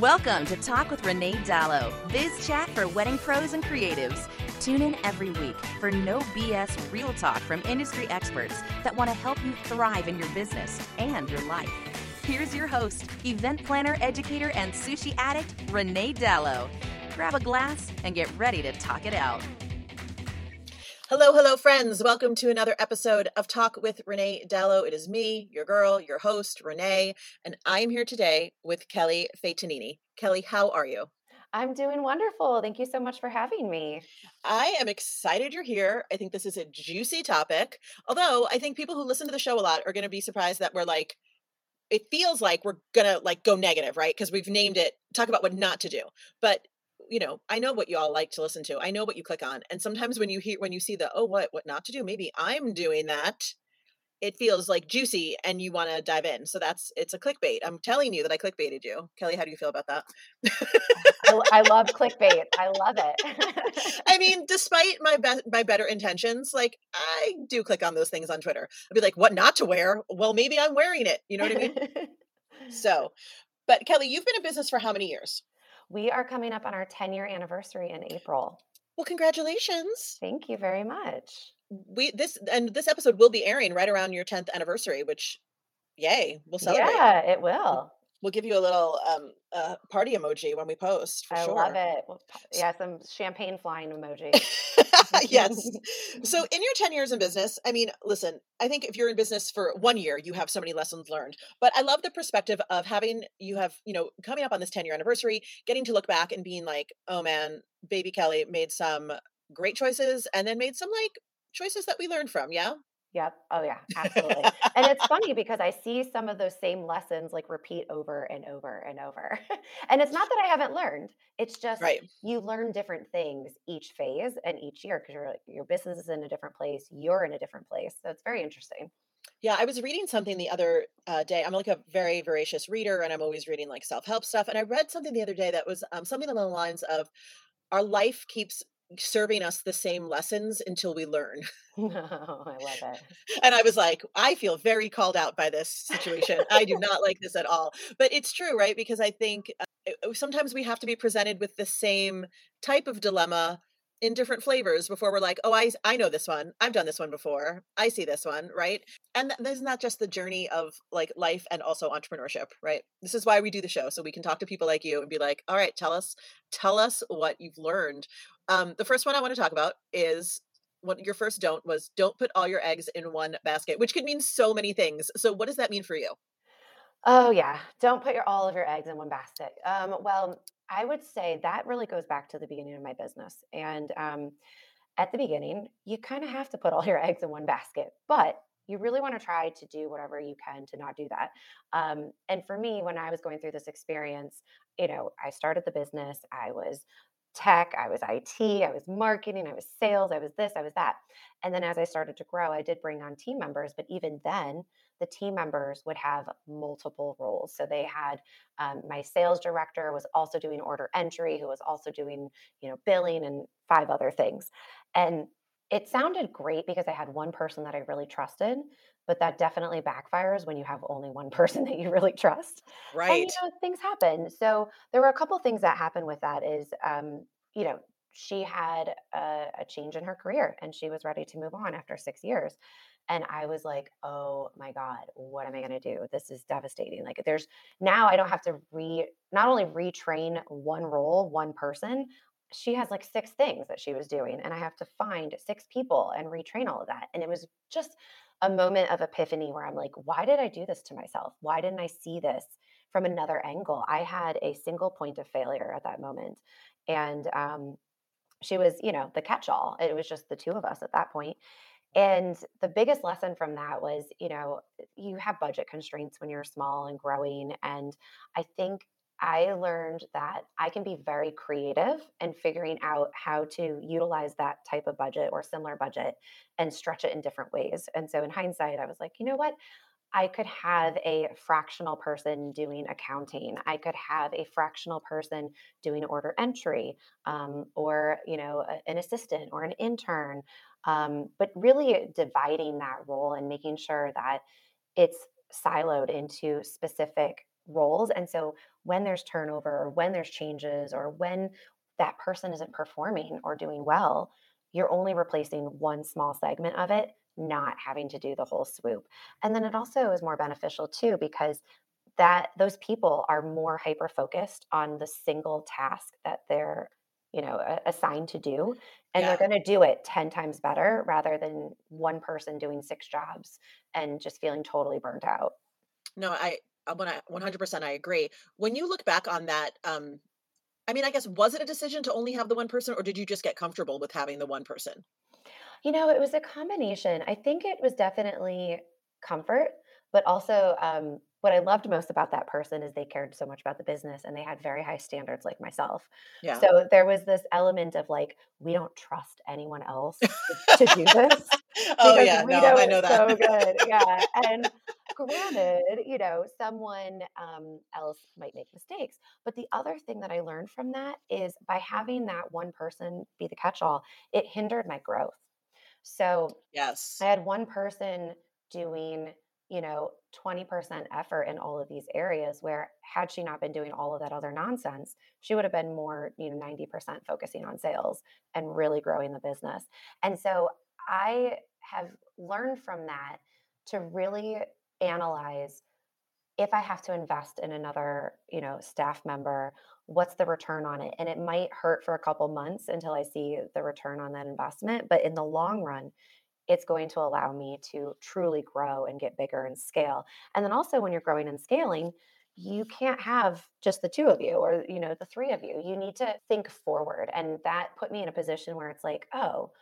Welcome to Talk with Renee Dalo, biz chat for wedding pros and creatives. Tune in every week for no BS real talk from industry experts that want to help you thrive in your business and your life. Here's your host, event planner, educator, and sushi addict, Renee Dalo. Grab a glass and get ready to talk it out. Hello, hello, friends. Welcome to another episode of Talk with Renee Dalo. It is me, your girl, your host, Renee, and I am here today with Kelly Faetanini. Kelly, how are you? I'm doing wonderful. Thank you so much for having me. I am excited you're here. I think this is a juicy topic. Although I think people who listen to the show a lot are going to be surprised that we're like, it feels like we're gonna like go negative, right? Because we've named it talk about what not to do. But you know, I know what you all like to listen to. I know what you click on. And sometimes when you hear when you see the oh what what not to do, maybe I'm doing that, it feels like juicy and you want to dive in. So that's it's a clickbait. I'm telling you that I clickbaited you. Kelly, how do you feel about that? I, I, love clickbait. I love it. I mean, despite my be- my better intentions, like I do click on those things on Twitter. I'd be like, what not to wear? Well, maybe I'm wearing it. You know what I mean? so, but Kelly, you've been in business for how many years? We are coming up on our 10 year anniversary in April. Well, congratulations. Thank you very much. We this and this episode will be airing right around your 10th anniversary, which yay, we'll celebrate. Yeah, it will. We'll give you a little um, uh, party emoji when we post. I sure. love it. Yeah, some champagne flying emoji. yes. So, in your 10 years in business, I mean, listen, I think if you're in business for one year, you have so many lessons learned. But I love the perspective of having you have, you know, coming up on this 10 year anniversary, getting to look back and being like, oh man, baby Kelly made some great choices and then made some like choices that we learned from. Yeah. Yep. Oh yeah, absolutely. and it's funny because I see some of those same lessons like repeat over and over and over. and it's not that I haven't learned. It's just right. you learn different things each phase and each year because your your business is in a different place, you're in a different place. So it's very interesting. Yeah, I was reading something the other uh, day. I'm like a very voracious reader, and I'm always reading like self help stuff. And I read something the other day that was um, something along the lines of, "Our life keeps serving us the same lessons until we learn. Oh, I love it. And I was like, I feel very called out by this situation. I do not like this at all. But it's true, right? Because I think uh, sometimes we have to be presented with the same type of dilemma in different flavors before we're like, oh, I I know this one. I've done this one before. I see this one, right? And th- isn't that just the journey of like life and also entrepreneurship, right? This is why we do the show, so we can talk to people like you and be like, all right, tell us, tell us what you've learned. Um, the first one I want to talk about is what your first don't was don't put all your eggs in one basket, which could mean so many things. So what does that mean for you? Oh yeah, don't put your all of your eggs in one basket. Um, well, I would say that really goes back to the beginning of my business. And um, at the beginning, you kind of have to put all your eggs in one basket, but you really want to try to do whatever you can to not do that. Um, and for me, when I was going through this experience, you know, I started the business, I was tech, I was IT, I was marketing, I was sales, I was this, I was that. And then as I started to grow, I did bring on team members, but even then, the team members would have multiple roles. So they had um, my sales director was also doing order entry, who was also doing, you know, billing and five other things. And it sounded great because I had one person that I really trusted, but that definitely backfires when you have only one person that you really trust. Right. And, you know, things happen. So there were a couple things that happened with that is, um, you know, she had a, a change in her career and she was ready to move on after six years. And I was like, oh my God, what am I going to do? This is devastating. Like, there's now I don't have to re, not only retrain one role, one person, she has like six things that she was doing. And I have to find six people and retrain all of that. And it was just a moment of epiphany where I'm like, why did I do this to myself? Why didn't I see this from another angle? I had a single point of failure at that moment. And um, she was, you know, the catch all. It was just the two of us at that point. And the biggest lesson from that was, you know, you have budget constraints when you're small and growing. And I think I learned that I can be very creative in figuring out how to utilize that type of budget or similar budget and stretch it in different ways. And so in hindsight, I was like, you know what? I could have a fractional person doing accounting. I could have a fractional person doing order entry, um, or you know, a- an assistant or an intern. Um, but really dividing that role and making sure that it's siloed into specific roles. And so when there's turnover or when there's changes or when that person isn't performing or doing well, you're only replacing one small segment of it, not having to do the whole swoop. And then it also is more beneficial too because that those people are more hyper focused on the single task that they're you know assigned to do and they're going to do it 10 times better rather than one person doing six jobs and just feeling totally burnt out No, I I wanna 100% I agree. When you look back on that, um, I mean, I guess was it a decision to only have the one person, or did you just get comfortable with having the one person? You know, it was a combination. I think it was definitely comfort, but also um, what I loved most about that person is they cared so much about the business and they had very high standards, like myself. Yeah. So there was this element of like, we don't trust anyone else to, do this Oh, yeah, no, know I know so good. Yeah. And granted, you know, someone um, else might make mistakes. But the other thing that I learned from that is by having that one person be the catch all, it hindered my growth. So yes, I had one person doing, you know, 20% effort in all of these areas where had she not been doing all of that other nonsense, she would have been more, you know, 90% focusing on sales and really growing the business. And so I have learned from that to really analyze if I have to invest in another, you know, staff member, what's the return on it? And it might hurt for a couple months until I see the return on that investment, but in the long run, it's going to allow me to truly grow and get bigger and scale. And then also when you're growing and scaling, you can't have just the two of you or you know the three of you. You need to think forward and that put me in a position where it's like, "Oh,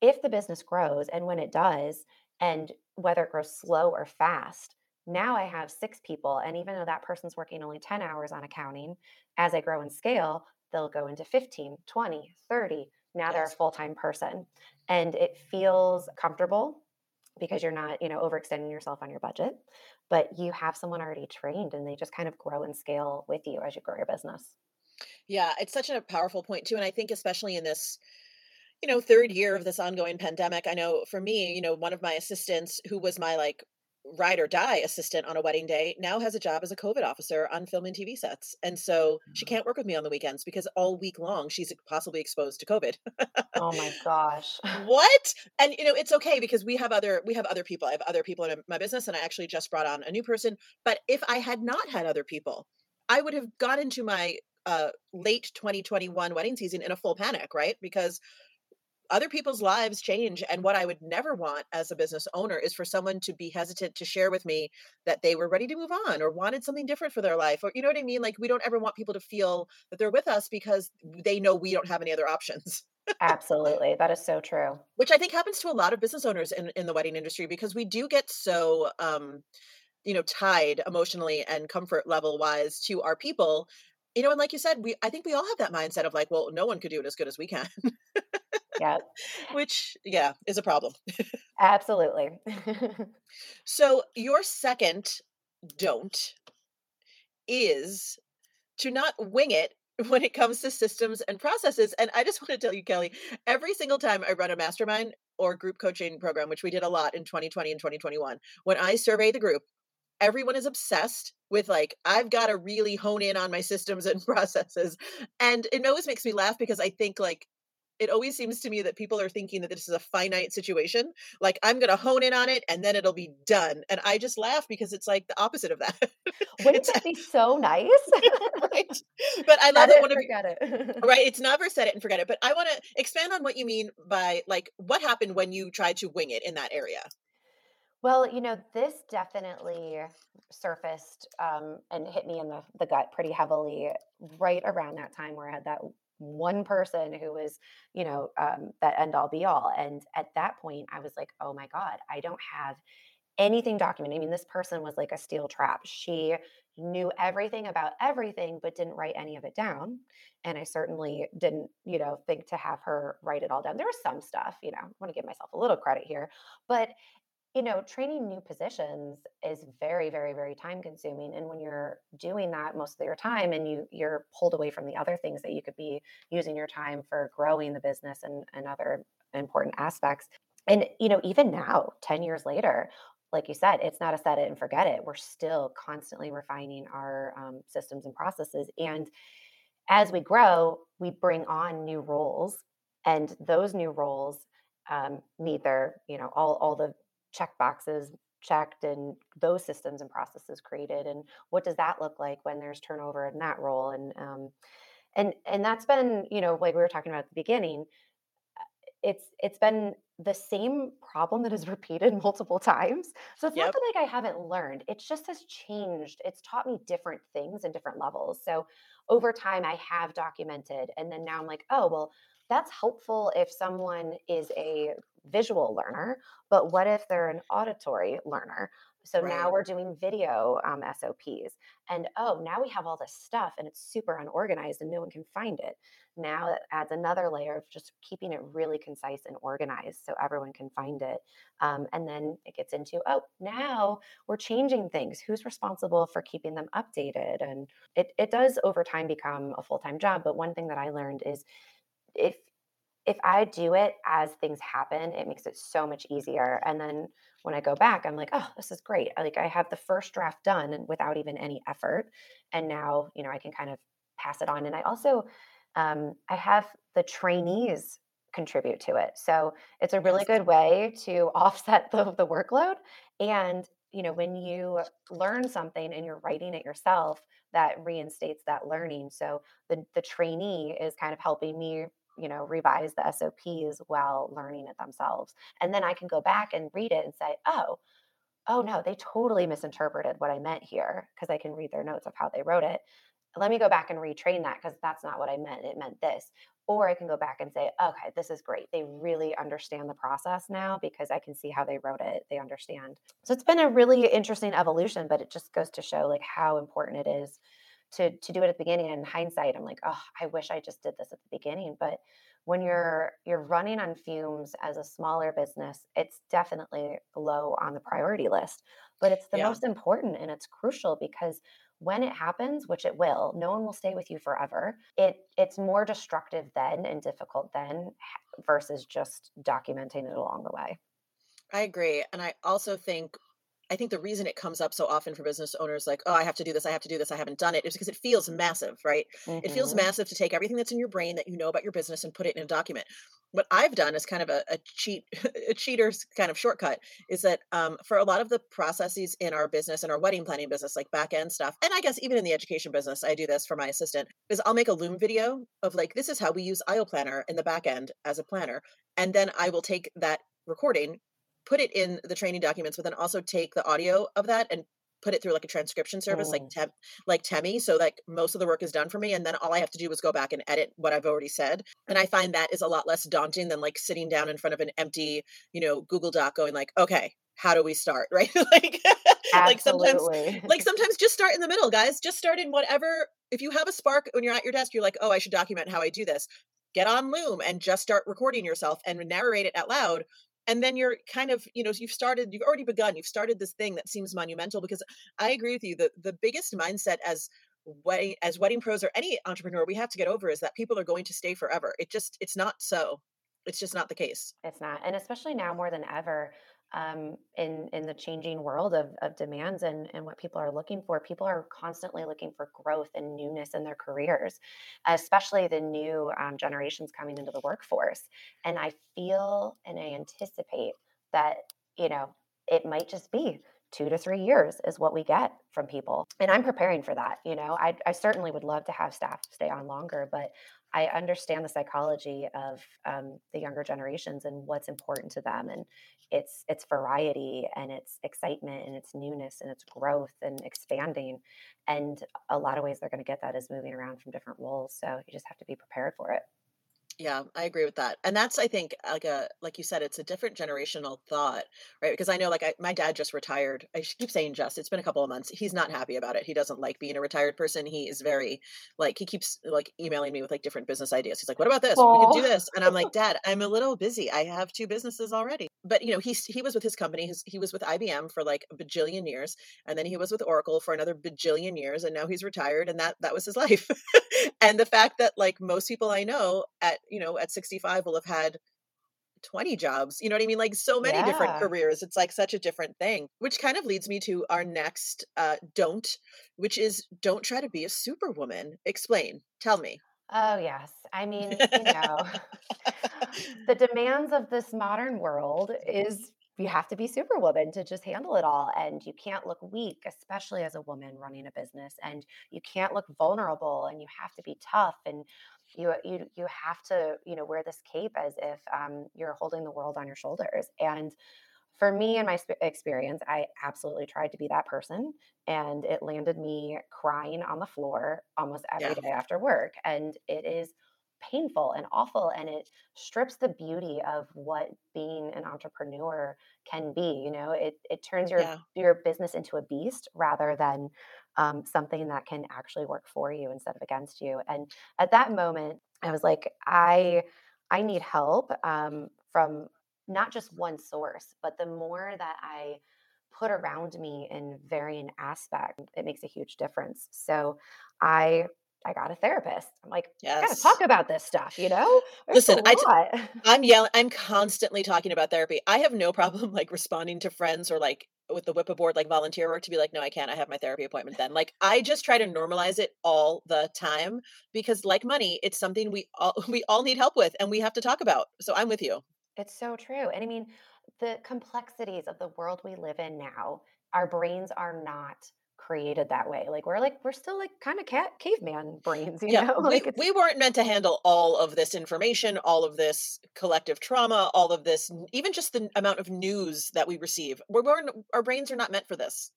if the business grows and when it does and whether it grows slow or fast now i have six people and even though that person's working only 10 hours on accounting as i grow and scale they'll go into 15, 20, 30. now they're a full-time person and it feels comfortable because you're not you know overextending yourself on your budget but you have someone already trained and they just kind of grow and scale with you as you grow your business Yeah, it's such a powerful point too, and I think especially in this, you know, third year of this ongoing pandemic, I know for me, you know, one of my assistants who was my like ride or die assistant on a wedding day now has a job as a COVID officer on film and TV sets. And so she can't work with me on the weekends because all week long she's possibly exposed to COVID. oh my gosh What? And you know, it's okay because we have other we have other people. I have other people in my business and I actually just brought on a new person. But if I had not had other people, I would have gone into my uh late 2021 wedding season in a full panic, right? Because other people's lives change and what I would never want as a business owner is for someone to be hesitant to share with me that they were ready to move on or wanted something different for their life or you know what I mean? Like we don't ever want people to feel that they're with us because they know we don't have any other options. absolutely that is so true which I think happens to a lot of business owners in, in the wedding industry because we do get so um, you know tied emotionally and comfort level wise to our people you know and like you said we i think we all have that mindset of like well no one could do it as good as we can yeah which yeah is a problem Absolutely. so your second don't is to not wing it when it comes to systems and processes and i just want to tell you kelly every single time i run a mastermind or group coaching program which we did a lot in 2020 and 2021 when i survey the group everyone is obsessed with like i've got to really hone in on my systems and processes and it always makes me laugh because i think like it always seems to me that people are thinking that this is a finite situation like i'm going to hone in on it and then it'll be done and i just laugh because it's like the opposite of that Wouldn't that be so nice? right but i love Set it it when forget it. right it's never set it and forget it but i want to expand on what you mean by like what happened when you tried to wing it in that area Well, you know, this definitely surfaced um, and hit me in the, the gut pretty heavily right around that time where I had that one person who was, you know, um, that end all be all. And at that point, I was like, oh my God, I don't have anything documented. I mean, this person was like a steel trap. She knew everything about everything, but didn't write any of it down. And I certainly didn't, you know, think to have her write it all down. There was some stuff, you know, I want to give myself a little credit here, but you know, training new positions is very, very, very time consuming. And when you're doing that most of your time and you you're pulled away from the other things that you could be using your time for growing the business and, and other important aspects. And, you know, even now, 10 years later, like you said, it's not a set it and forget it. We're still constantly refining our um, systems and processes. And as we grow, we bring on new roles, and those new roles um, need their, you know, all all the check boxes checked and those systems and processes created. And what does that look like when there's turnover in that role? And um, and and that's been, you know, like we were talking about at the beginning it's it's been the same problem that is repeated multiple times. So it's yep. not that like I haven't learned. It just has changed. It's taught me different things in different levels. So over time I have documented and then now I'm like, oh, well, that's helpful if someone is a visual learner, but what if they're an auditory learner? So right. now we're doing video um, SOPs. And oh, now we have all this stuff and it's super unorganized and no one can find it. Now that adds another layer of just keeping it really concise and organized so everyone can find it. Um, and then it gets into, oh, now we're changing things. Who's responsible for keeping them updated? And it, it does over time become a full time job. But one thing that I learned is if if I do it as things happen, it makes it so much easier. And then when I go back, I'm like, oh, this is great. Like I have the first draft done and without even any effort. And now, you know, I can kind of pass it on. And I also, um, I have the trainees contribute to it. So it's a really good way to offset the, the workload. And, you know, when you learn something and you're writing it yourself, that reinstates that learning. So the, the trainee is kind of helping me you know revise the sops while learning it themselves. And then i can go back and read it and say oh oh no they totally misinterpreted what i meant here because i can read their notes of how they wrote it. Let me go back and retrain that because that's not what i meant it meant this. Or i can go back and say okay this is great they really understand the process now because i can see how they wrote it they understand. So it's been a really interesting evolution but it just goes to show like how important it is to to do it at the beginning and in hindsight i'm like oh i wish i just did this at the beginning but when you're you're running on fumes as a smaller business it's definitely low on the priority list but it's the yeah. most important and it's crucial because when it happens which it will no one will stay with you forever it it's more destructive then and difficult then versus just documenting it along the way I agree. And I also think I think the reason it comes up so often for business owners, like, oh, I have to do this, I have to do this, I haven't done it, is because it feels massive, right? Mm-hmm. It feels mm-hmm. massive to take everything that's in your brain that you know about your business and put it in a document. What I've done is kind of a, a cheat, a cheater's kind of shortcut, is that um, for a lot of the processes in our business and our wedding planning business, like back end stuff, and I guess even in the education business, I do this for my assistant, is I'll make a Loom video of like, this is how we use Aisle Planner in the back end as a planner. And then I will take that recording put it in the training documents, but then also take the audio of that and put it through like a transcription service like oh. Tem- like Temi so like most of the work is done for me and then all I have to do is go back and edit what I've already said and I find that is a lot less daunting than like sitting down in front of an empty you know Google Doc going like okay how do we start? Right? Like like sometimes like sometimes just start in the middle guys. Just start in whatever if you have a spark when you're at your desk you're like oh I should document how I do this. Get on Loom and just start recording yourself and narrate it out loud and then you're kind of you know you've started you've already begun you've started this thing that seems monumental because i agree with you the the biggest mindset as wedding as wedding pros or any entrepreneur we have to get over is that people are going to stay forever. It just it's not so. It's just not the case. It's not and especially now more than ever um, in in the changing world of, of demands and, and what people are looking for. People are constantly looking for growth and newness in their careers, especially the new um, generations coming into the workforce. And I feel and I anticipate that you know it might just be two to three years is what we get from people and i'm preparing for that you know I, I certainly would love to have staff stay on longer but I understand the psychology of um, the younger generations and what's important to them, and it's it's variety and it's excitement and it's newness and it's growth and expanding, and a lot of ways they're going to get that is moving around from different roles. So you just have to be prepared for it. Yeah, I agree with that. And that's I think like a like you said, it's a different generational thought, right? Because I know like I, my dad just retired. I keep saying just, it's been a couple of months. He's not happy about it. He doesn't like being a retired person. He is very like he keeps like emailing me with like different business ideas. He's like, What about this? We could do this. And I'm like, Dad, I'm a little busy. I have two businesses already. But you know, he's he was with his company. His, he was with IBM for like a bajillion years, and then he was with Oracle for another bajillion years, and now he's retired, and that that was his life. And the fact that like most people I know at you know at 65 will have had 20 jobs you know what i mean? Like so many yeah. different careers it's like such a different thing which kind of leads me to our next uh don't which is don't try to be a superwoman. Explain. Tell me. Oh yes. I mean you know the demands of this modern world is you have to be superwoman to just handle it all and you can't look weak especially as a woman running a business and you can't look vulnerable and you have to be tough and you you you have to you know wear this cape as if um, you're holding the world on your shoulders and for me and my sp- experience i absolutely tried to be that person and it landed me crying on the floor almost every yeah. day after work and it is painful and awful and it strips the beauty of what being an entrepreneur can be you know it it turns your yeah. your business into a beast rather than um, something that can actually work for you instead of against you and at that moment i was like i i need help um, from not just one source but the more that i put around me in varying aspects it makes a huge difference so i I got a therapist. I'm like, yes. I gotta talk about this stuff, you know? There's Listen, I t- I'm yelling, I'm constantly talking about therapy. I have no problem like responding to friends or like with the whip board like volunteer work to be like, no, I can't. I have my therapy appointment then. Like I just try to normalize it all the time because like money, it's something we all we all need help with and we have to talk about. So I'm with you. It's so true. And I mean, the complexities of the world we live in now, our brains are not created that way. Like we're like we're still like kind of cat caveman brains, you yeah, know. Like we, we weren't meant to handle all of this information, all of this collective trauma, all of this, even just the amount of news that we receive. We're born, our brains are not meant for this.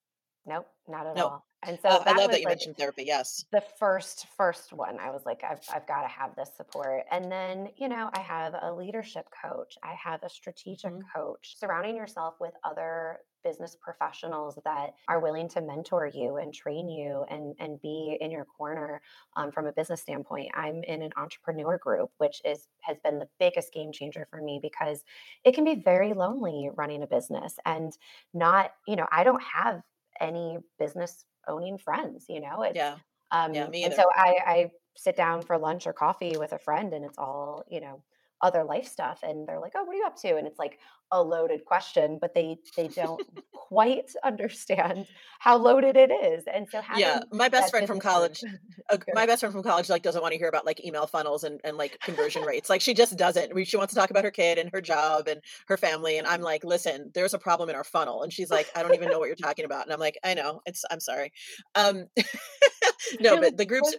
Nope, not at nope. all. And so uh, I love that you like mentioned therapy. Yes, the first first one, I was like, I've I've got to have this support. And then you know, I have a leadership coach. I have a strategic mm-hmm. coach. Surrounding yourself with other business professionals that are willing to mentor you and train you and and be in your corner um, from a business standpoint. I'm in an entrepreneur group, which is has been the biggest game changer for me because it can be very lonely running a business and not you know I don't have any business owning friends, you know? It's, yeah. Um, yeah, me either. And so I, I sit down for lunch or coffee with a friend and it's all, you know, other life stuff and they're like oh what are you up to? And it's like a loaded question but they they don't quite understand how loaded it is and so yeah my best friend from college uh, my best friend from college like doesn't want to hear about like email funnels and, and like conversion rates like she just doesn't she wants to talk about her kid and her job and her family and i'm like listen there's a problem in our funnel and she's like i don't even know what you're talking about and i'm like i know it's i'm sorry. Um no but the groups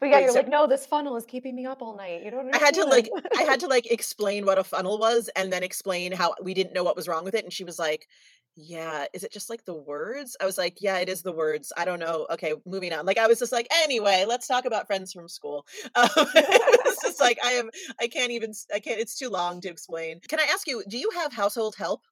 but yeah, you're so, like, no, this funnel is keeping me up all night. You don't. I had to like, I had to like explain what a funnel was, and then explain how we didn't know what was wrong with it. And she was like, "Yeah, is it just like the words?" I was like, "Yeah, it is the words. I don't know." Okay, moving on. Like I was just like, anyway, let's talk about friends from school. Um, it's just like I am. I can't even. I can't. It's too long to explain. Can I ask you? Do you have household help?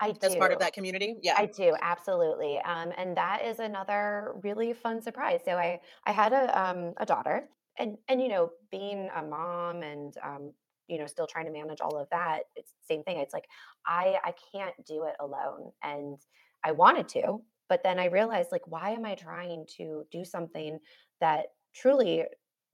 I do. As part of that community? Yeah. I do, absolutely. Um, and that is another really fun surprise. So I I had a um a daughter and and you know, being a mom and um you know still trying to manage all of that it's the same thing it's like i i can't do it alone and i wanted to but then i realized like why am i trying to do something that truly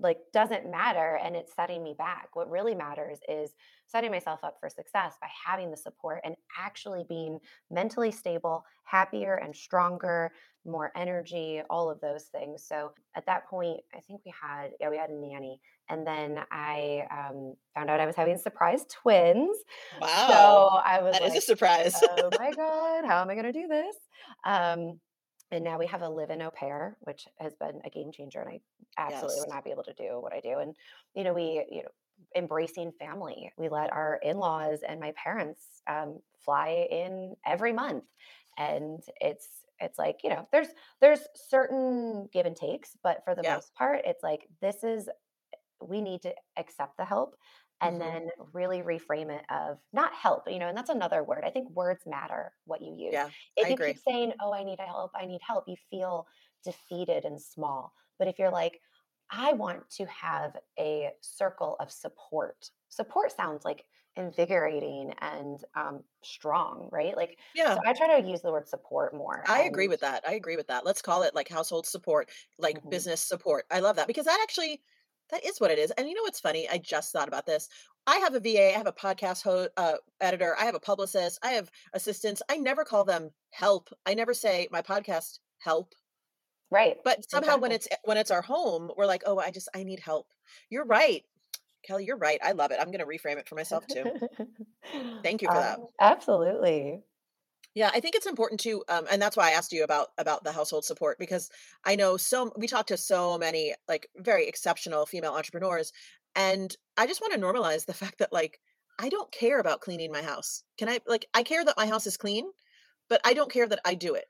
like doesn't matter and it's setting me back. What really matters is setting myself up for success by having the support and actually being mentally stable happier and stronger more energy all of those things. So at that point i think we had yeah we had a nanny and then i um, found out i was having surprise twins. Wow. So i was that like, is a surprise. Oh my god how am i going to do this? Um, and now we have a live-in au pair, which has been a game changer, and I absolutely Yes. would not be able to do what I do. And you know, we you know embracing family. We let our in-laws and my parents um, fly in every month, and it's it's like you know there's there's certain give and takes, but for the Yeah. most part, it's like this is we need to accept the help and Mhm. then really reframe it of not help you know and that's another word i think words matter what you use Yeah, if I you agree. keep saying oh i need help i need help you feel defeated and small but if you're like i want to have a circle of support support sounds like invigorating and um, strong right like Yeah. so i try to use the word support more I agree with that. I agree with that. Let's call it like household support, like Mhm. business support. I love that because that actually that is what it is. And you know what's funny? I just thought about this. I have a VA, I have a podcast ho- uh, editor, I have a publicist, I have assistants. I never call them help. I never say my podcast help. right But somehow when it's when it's our home, we're like, "Oh, I just I need help." You're right. Kelly, you're right. I love it. I'm going to reframe it for myself too. Thank you for that. um, absolutely Yeah, I think it's important to, um, and that's why I asked you about about the household support because I know so we talk to so many like very exceptional female entrepreneurs, and I just want to normalize the fact that like I don't care about cleaning my house. Can I like I care that my house is clean, but I don't care that I do it.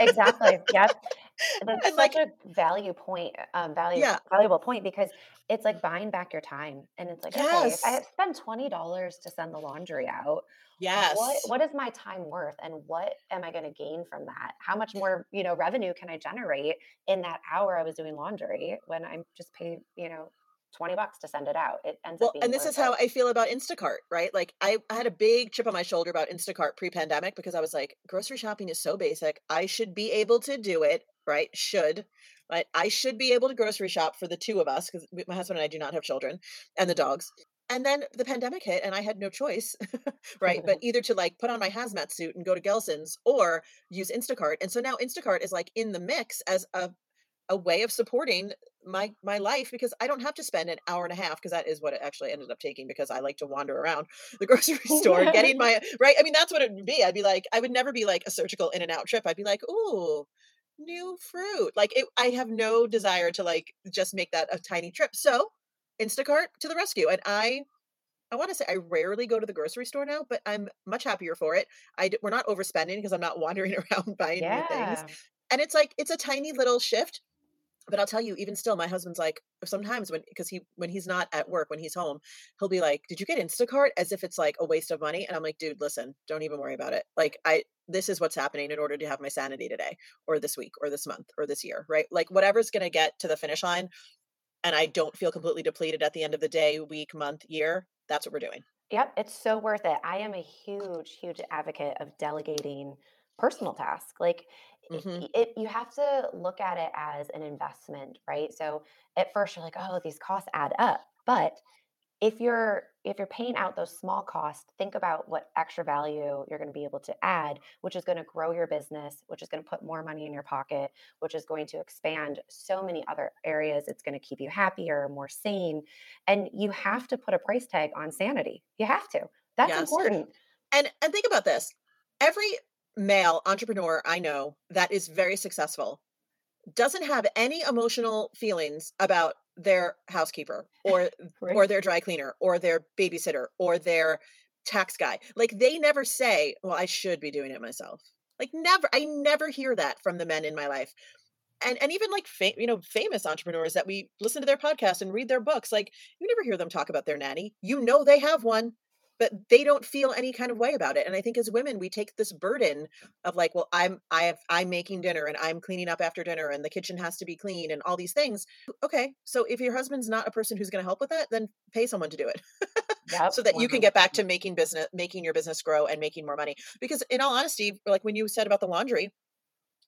Exactly. Yep. That's and such like a value point, um, value yeah, valuable point because it's like buying back your time. And it's like, okay, if I yes, spend twenty dollars to send the laundry out, Yes. what what is my time worth and what am I going to gain from that? How much more, you know, revenue can I generate in that hour I was doing laundry when I'm just paid, you know, 20 bucks to send it out? It ends up Well, being and this is how I feel about Instacart, right? Like I, I had a big chip on my shoulder about Instacart pre-pandemic because I was like, grocery shopping is so basic. I should be able to do it, right? Should, right? I should be able to grocery shop for the two of us because my husband and I do not have children and the dogs. And then the pandemic hit and I had no choice, right? But either to like put on my hazmat suit and go to Gelson's or use Instacart. And so now Instacart is like in the mix as a a way of supporting my my life because I don't have to spend an hour and a half because that is what it actually ended up taking because I like to wander around the grocery store getting my right. I mean, that's what it would be. I'd be like, I would never be like a surgical in and out trip. I'd be like, ooh, new fruit. Like it, I have no desire to like just make that a tiny trip. So Instacart to the rescue. And I I want to say I rarely go to the grocery store now, but I'm much happier for it. I we're not overspending because I'm not wandering around buying new things. And it's like it's a tiny little shift but I'll tell you, even still, my husband's like sometimes when because he when he's not at work, when he's home, he'll be like, "Did you get Instacart?" As if it's like a waste of money, and I'm like, "Dude, listen, don't even worry about it. Like, I this is what's happening in order to have my sanity today, or this week, or this month, or this year, right? Like, whatever's gonna get to the finish line, and I don't feel completely depleted at the end of the day, week, month, year. That's what we're doing. Yep, it's so worth it. I am a huge, huge advocate of delegating personal tasks. Like it, hmm it, you have to look at it as an investment, right? So at first you're like, oh, these costs add up. But if you're if you're paying out those small costs, think about what extra value you're going to be able to add, which is going to grow your business, which is going to put more money in your pocket, which is going to expand so many other areas. It's going to keep you happier, more sane. And you have to put a price tag on sanity. You have to. That's Yes. important. And and think about this. Every male entrepreneur I know that is very successful doesn't have any emotional feelings about their housekeeper or Right. or their dry cleaner or their babysitter or their tax guy. Like they never say, "Well, I should be doing it myself." Like never I never hear that from the men in my life. And and even like fa- you know famous entrepreneurs that we listen to their podcasts and read their books, like you never hear them talk about their nanny. You know they have one, but they don't feel any kind of way about it. And I think as women we take this burden of like, well, I'm I have I'm making dinner and I'm cleaning up after dinner and the kitchen has to be clean and all these things. Okay, so if your husband's not a person who's going to help with that, then pay someone to do it Yep. so that you can get back to making business making your business grow and making more money. Because in all honesty, like when you said about the laundry,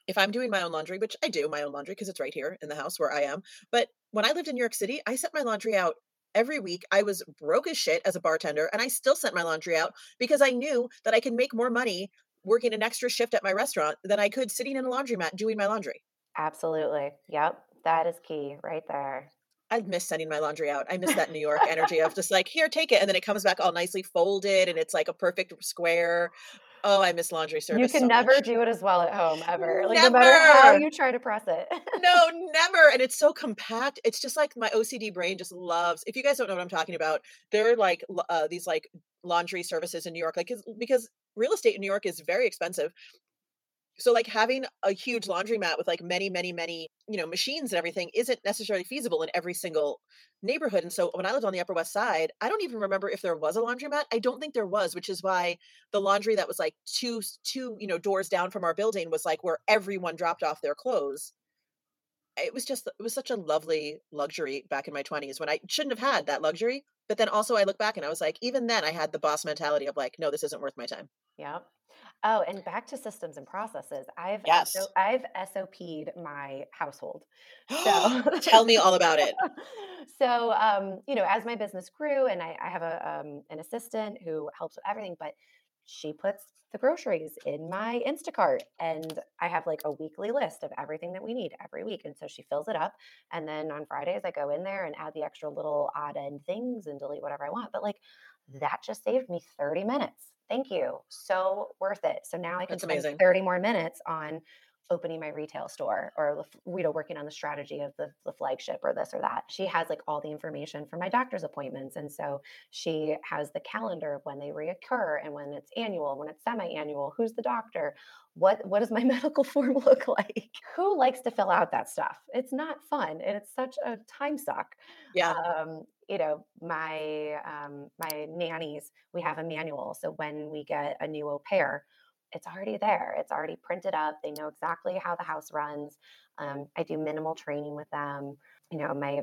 if I'm doing my own laundry, which I do my own laundry because it's right here in the house where I am, but when I lived in New York City, I sent my laundry out every week. I was broke as shit as a bartender and I still sent my laundry out because I knew that I could make more money working an extra shift at my restaurant than I could sitting in a laundromat doing my laundry. Absolutely. Yep. That is key right there. I miss sending my laundry out. I miss that New York energy of just like, here, take it. And then it comes back all nicely folded and it's like a perfect square. Oh, I miss laundry service. You can so never much. do it as well at home ever. Like Never. no matter how you try to press it. no, never. And it's so compact. It's just like my OCD brain just loves. If you guys don't know what I'm talking about, there are like uh, these like laundry services in New York, like because real estate in New York is very expensive. So like having a huge laundromat with like many, many, many, you know, machines and everything isn't necessarily feasible in every single neighborhood. And so when I lived on the Upper West Side, I don't even remember if there was a laundromat. I don't think there was, which is why the laundry that was like two, two, you know, doors down from our building was like where everyone dropped off their clothes. It was just, it was such a lovely luxury back in my 20s when I shouldn't have had that luxury. But then also I look back and I was like, even then I had the boss mentality of like, no, this isn't worth my time. Yep. Oh, and back to systems and processes. I've Yes. SO, I've SOP'd my household. So Tell me all about it. so um, you know, as my business grew, and I, I have a um, an assistant who helps with everything, but she puts the groceries in my Instacart, and I have like a weekly list of everything that we need every week, and so she fills it up, and then on Fridays I go in there and add the extra little odd end things and delete whatever I want. But like that just saved me 30 minutes. Thank you. So worth it. So now I can That's spend amazing. 30 more minutes on opening my retail store or you know working on the strategy of the, the flagship or this or that she has like all the information for my doctor's appointments and so she has the calendar of when they reoccur and when it's annual when it's semi-annual who's the doctor what what does my medical form look like who likes to fill out that stuff it's not fun and it's such a time suck Yeah. um, you know, my um, my nannies, we have a manual. So when we get a new au pair, it's already there. It's already printed up. They know exactly how the house runs. Um, I do minimal training with them. You know, my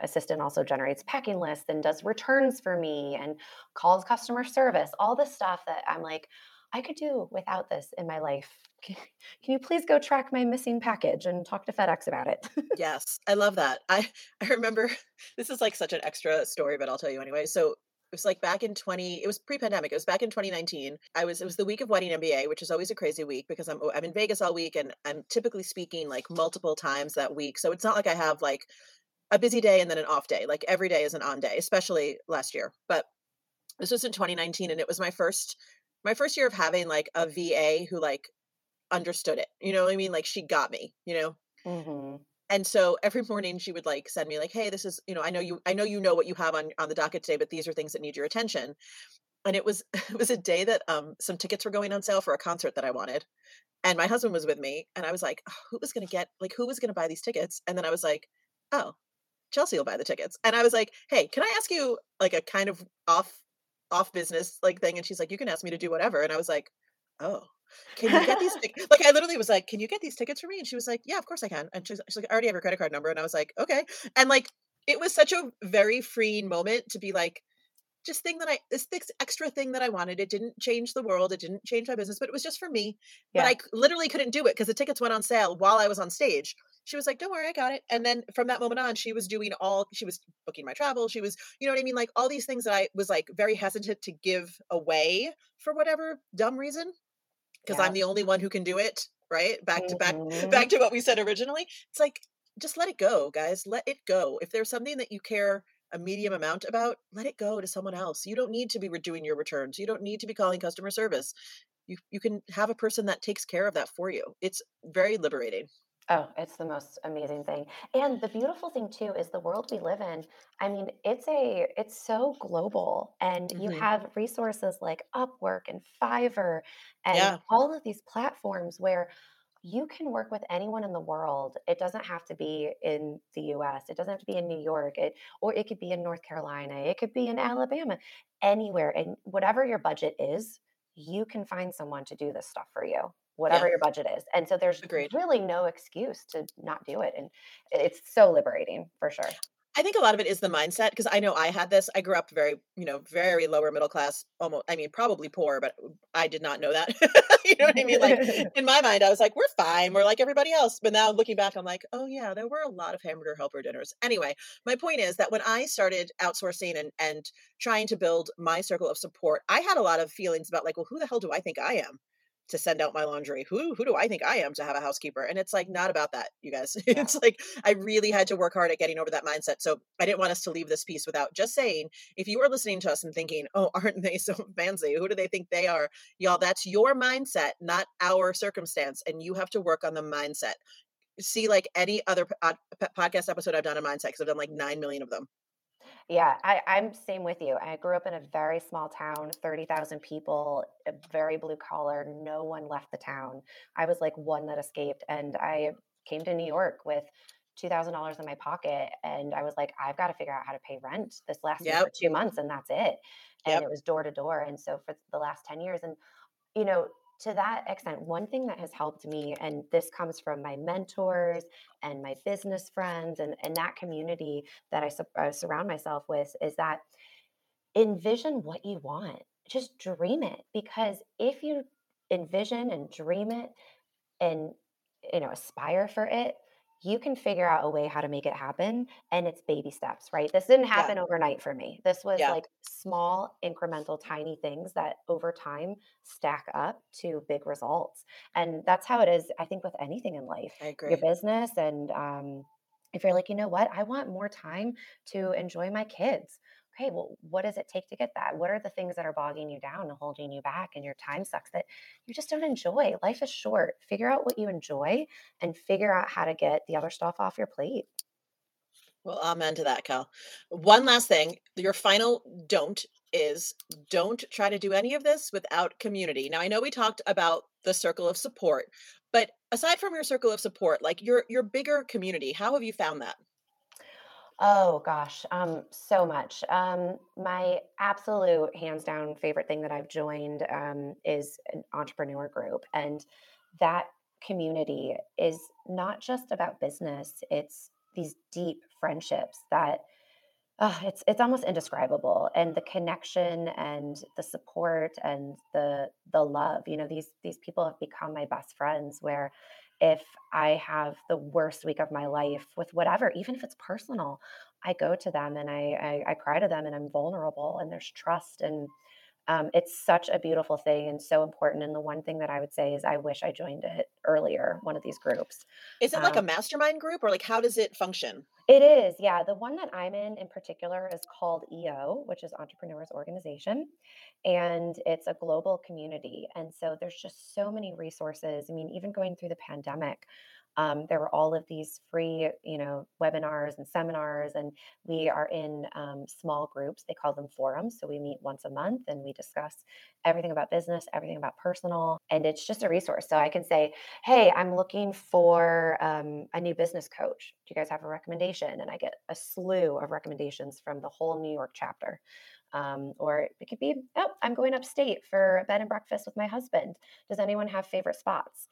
assistant also generates packing lists and does returns for me and calls customer service. All the stuff that I'm like, I could do without this in my life. Can you please go track my missing package and talk to FedEx about it? Yes, I love that. I I remember this is like such an extra story, but I'll tell you anyway. So it was like back in 20, it was pre-pandemic. It was back in 2019. I was it was the week of wedding MBA, which is always a crazy week because I'm oh, I'm in Vegas all week and I'm typically speaking like multiple times that week. So it's not like I have like a busy day and then an off day. Like every day is an on day, especially last year. But this was in 2019 and it was my first my first year of having like a VA who like understood it. You know what I mean? Like she got me, you know? hmm and so every morning she would like send me like hey this is you know i know you i know you know what you have on on the docket today but these are things that need your attention and it was it was a day that um some tickets were going on sale for a concert that i wanted and my husband was with me and i was like "Oh, who was going to get like who was going to buy these tickets and then i was like oh chelsea will buy the tickets and i was like hey can i ask you like a kind of off off business like thing and she's like you can ask me to do whatever and i was like oh can you get these tickets? Like I literally was like, can you get these tickets for me? And she was like, yeah, of course I can. And she's, she's like, I already have your credit card number. And I was like, okay. And like, it was such a very freeing moment to be like, just thing that I, this, extra thing that I wanted. It didn't change the world. It didn't change my business, but it was just for me. But Yeah. I c- literally couldn't do it because the tickets went on sale while I was on stage. She was like, don't worry, I got it. And then from that moment on, she was doing all, she was booking my travel. She was, you know what I mean? Like all these things that I was like very hesitant to give away for whatever dumb reason because Yeah. I'm the only one who can do it, right? Back to back Mhm. back to what we said originally. It's like just let it go, guys. Let it go. If there's something that you care a medium amount about, let it go to someone else. You don't need to be redoing your returns. You don't need to be calling customer service. You you can have a person that takes care of that for you. It's very liberating. Oh, it's the most amazing thing. And the beautiful thing too is the world we live in. I mean, it's a it's so global and you Mhm. have resources like Upwork and Fiverr and Yeah. all of these platforms where you can work with anyone in the world. It doesn't have to be in the US. It doesn't have to be in New York. It or it could be in North Carolina. It could be in Alabama. Anywhere. And whatever your budget is, you can find someone to do this stuff for you. Whatever Yeah. your budget is. And so there's Agreed. really no excuse to not do it. And it's so liberating for sure. I think a lot of it is the mindset because I know I had this. I grew up very, you know, very lower middle class, almost, I mean, probably poor, but I did not know that. you know what I mean? Like in my mind, I was like, we're fine. We're like everybody else. But now looking back, I'm like, oh, yeah, there were a lot of hamburger helper dinners. Anyway, my point is that when I started outsourcing and, and trying to build my circle of support, I had a lot of feelings about like, well, who the hell do I think I am? To send out my laundry. Who who do I think I am to have a housekeeper? And it's like not about that, you guys. Yeah. it's like I really had to work hard at getting over that mindset. So I didn't want us to leave this piece without just saying, if you are listening to us and thinking, "Oh, aren't they so fancy? Who do they think they are?" Y'all, that's your mindset, not our circumstance, and you have to work on the mindset. See, like any other po- uh, podcast episode I've done on mindset, because I've done like nine million of them. Yeah, I, I'm same with you. I grew up in a very small town, 30,000 people, very blue collar. No one left the town. I was like one that escaped. And I came to New York with $2,000 in my pocket. And I was like, I've got to figure out how to pay rent. This lasts me for two months and that's it. And yep, it was door to door. And so for the last 10 years, and you know, to that extent, one thing that has helped me, and this comes from my mentors and my business friends and, and that community that I, sur- I surround myself with, is that envision what you want. Just dream it. Because if you envision and dream it and you know aspire for it you can figure out a way how to make it happen and it's baby steps right? This didn't yeah, happen overnight for me. This was yeah. like small incremental tiny things that over time stack up to big results and that's how it is i think with anything in life. I your business and um, if you're like you know what? I want more time to enjoy my kids okay well what does it take to get that what are the things that are bogging you down and holding you back and your time sucks that you just don't enjoy life is short figure out what you enjoy and figure out how to get the other stuff off your plate Well, amen to that, Cal. One last thing. Your final don't is don't try to do any of this without community. Now, I know we talked about the circle of support, but aside from your circle of support, like your your bigger community, how have you found that? Oh gosh, um, so much. Um, my absolute hands down favorite thing that I've joined um, is an entrepreneur group, and that community is not just about business. It's these deep friendships that uh, it's it's almost indescribable, and the connection and the support and the the love. You know, these these people have become my best friends. Where if I have the worst week of my life with whatever, even if it's personal, I go to them and I, I I cry to them and I'm vulnerable and there's trust and um, it's such a beautiful thing and so important. And the one thing that I would say is I wish I joined it earlier, one of these groups. Is it like a Um, mastermind group or like how does it function? it is, yeah. The one that I'm in in particular is called EO, which is Entrepreneurs Organization, and it's a global community. And so there's just so many resources. I mean, even going through the pandemic, um, there were all of these free, you know, webinars and seminars, and we are in um, small groups. They call them forums. So we meet once a month and we discuss everything about business, everything about personal, and it's just a resource. So I can say, hey, I'm looking for um, a new business coach. Do you guys have a recommendation? And I get a slew of recommendations from the whole New York chapter. Um, or it could be, oh, I'm going upstate for a bed and breakfast with my husband. Does anyone have favorite spots?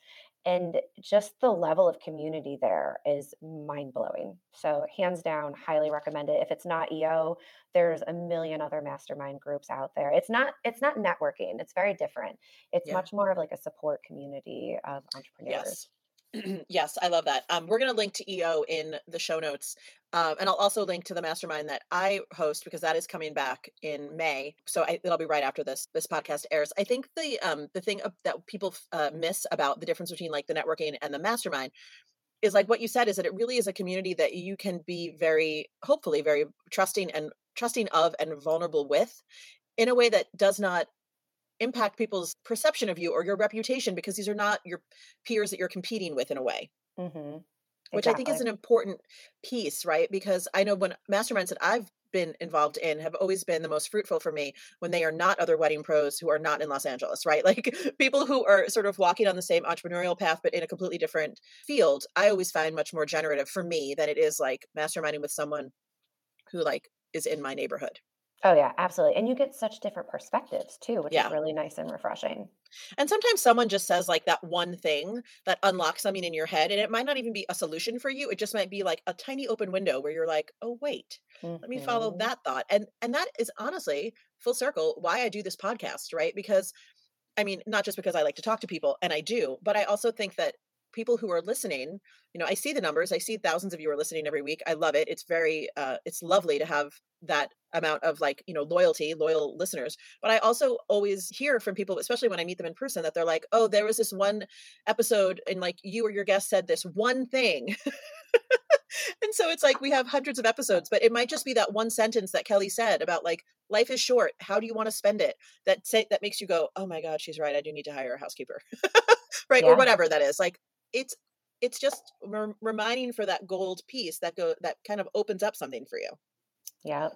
And just the level of community there is mind blowing. So, hands down, highly recommend it. If it's not EO, there's a million other mastermind groups out there. It's not it's not networking. It's very different. It's Yeah. much more of like a support community of entrepreneurs. yes, I love that. Um, we're going to link to EO in the show notes. Um, and I'll also link to the mastermind that I host because that is coming back in May. So I, it'll be right after this this podcast airs. I think the um the thing of, that people uh, miss about the difference between like the networking and the mastermind is like what you said is that it really is a community that you can be very hopefully very trusting and trusting of and vulnerable with in a way that does not impact people's perception of you or your reputation because these are not your peers that you're competing with in a way. Hmm which i think is an important piece right? Because i know when masterminds that i've been involved in have always been the most fruitful for me when they are not other wedding pros who are not in los angeles right? Like people who are sort of walking on the same entrepreneurial path but in a completely different field i always find much more generative for me than it is like masterminding with someone who like is in my neighborhood Oh yeah, absolutely. And you get such different perspectives too, which is really nice and refreshing. And sometimes someone just says like that one thing that unlocks something in your head, and it might not even be a solution for you. It just might be like a tiny open window where you're like, "Oh, wait, let me follow hmm that thought." And and that is honestly full circle why I do this podcast, right? Because I mean, not just because I like to talk to people, and I do, but I also think that people who are listening you know i see the numbers i see thousands of you are listening every week i love it it's very uh it's lovely to have that amount of like you know loyalty loyal listeners but i also always hear from people especially when i meet them in person that they're like oh there was this one episode and like you or your guest said this one thing. And so it's like we have hundreds of episodes but it might just be that one sentence that kelly said about like life is short how do you want to spend it? that say that makes you go oh my god she's right i do need to hire a housekeeper. Right yeah. or whatever that is like it's it's just re- reminding for that gold piece that go that kind of opens up something for you. Yeah.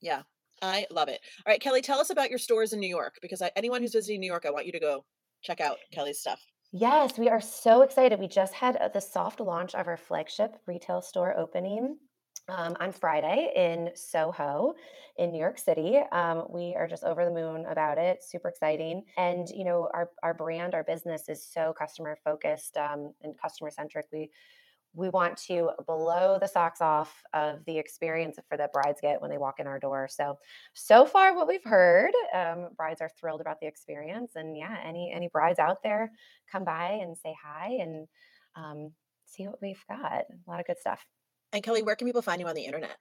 Yeah. I love it. All right kelly tell us about your stores in new york because I, anyone who's visiting new york i want you to go check out kelly's stuff. Yes, we are so excited. We just had uh, the soft launch of our flagship retail store opening um, on Friday in Soho in New York City. Um, we are just over the moon about it. Super exciting. And, you know, our, our brand, our business is so customer focused um, and customer centric. We we want to blow the socks off of the experience for that brides get when they walk in our door. So, so far, what we've heard, um, brides are thrilled about the experience. And yeah, any any brides out there, come by and say hi and um, see what we've got. A lot of good stuff. And Kelly, where can people find you on the internet?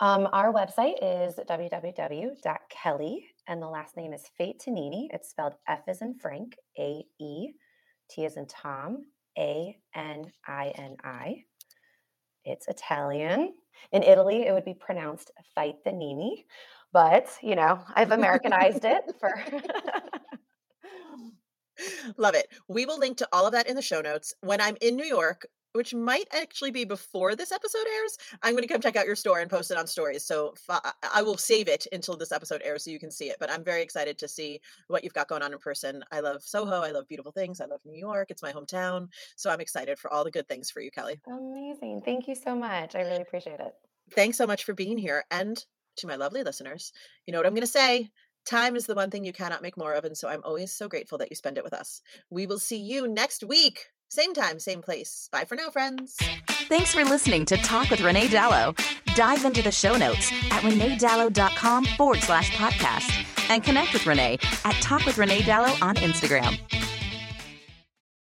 Um, our website is www.kelly, and the last name is Faetanini. It's spelled F as in Frank, A E, T as in Tom, a N I N I. It's Italian. In Italy, it would be pronounced Fight the Nini, but you know, I've Americanized it for. Love it. We will link to all of that in the show notes. When I'm in New York, which might actually be before this episode airs, I'm going to come check out your store and post it on stories. So I will save it until this episode airs so you can see it. But I'm very excited to see what you've got going on in person. I love Soho. I love beautiful things. I love New York. It's my hometown. So I'm excited for all the good things for you, Kelly. Amazing. Thank you so much. I really appreciate it. Thanks so much for being here. And to my lovely listeners, you know what I'm going to say? Time is the one thing you cannot make more of. And so I'm always so grateful that you spend it with us. We will see you next week. Same time, same place. Bye for now, friends. Thanks for listening to Talk with Renee Dalo. Dive into the show notes at reneedalo.com forward slash podcast and connect with Renee at Talk with Renee Dalo on Instagram.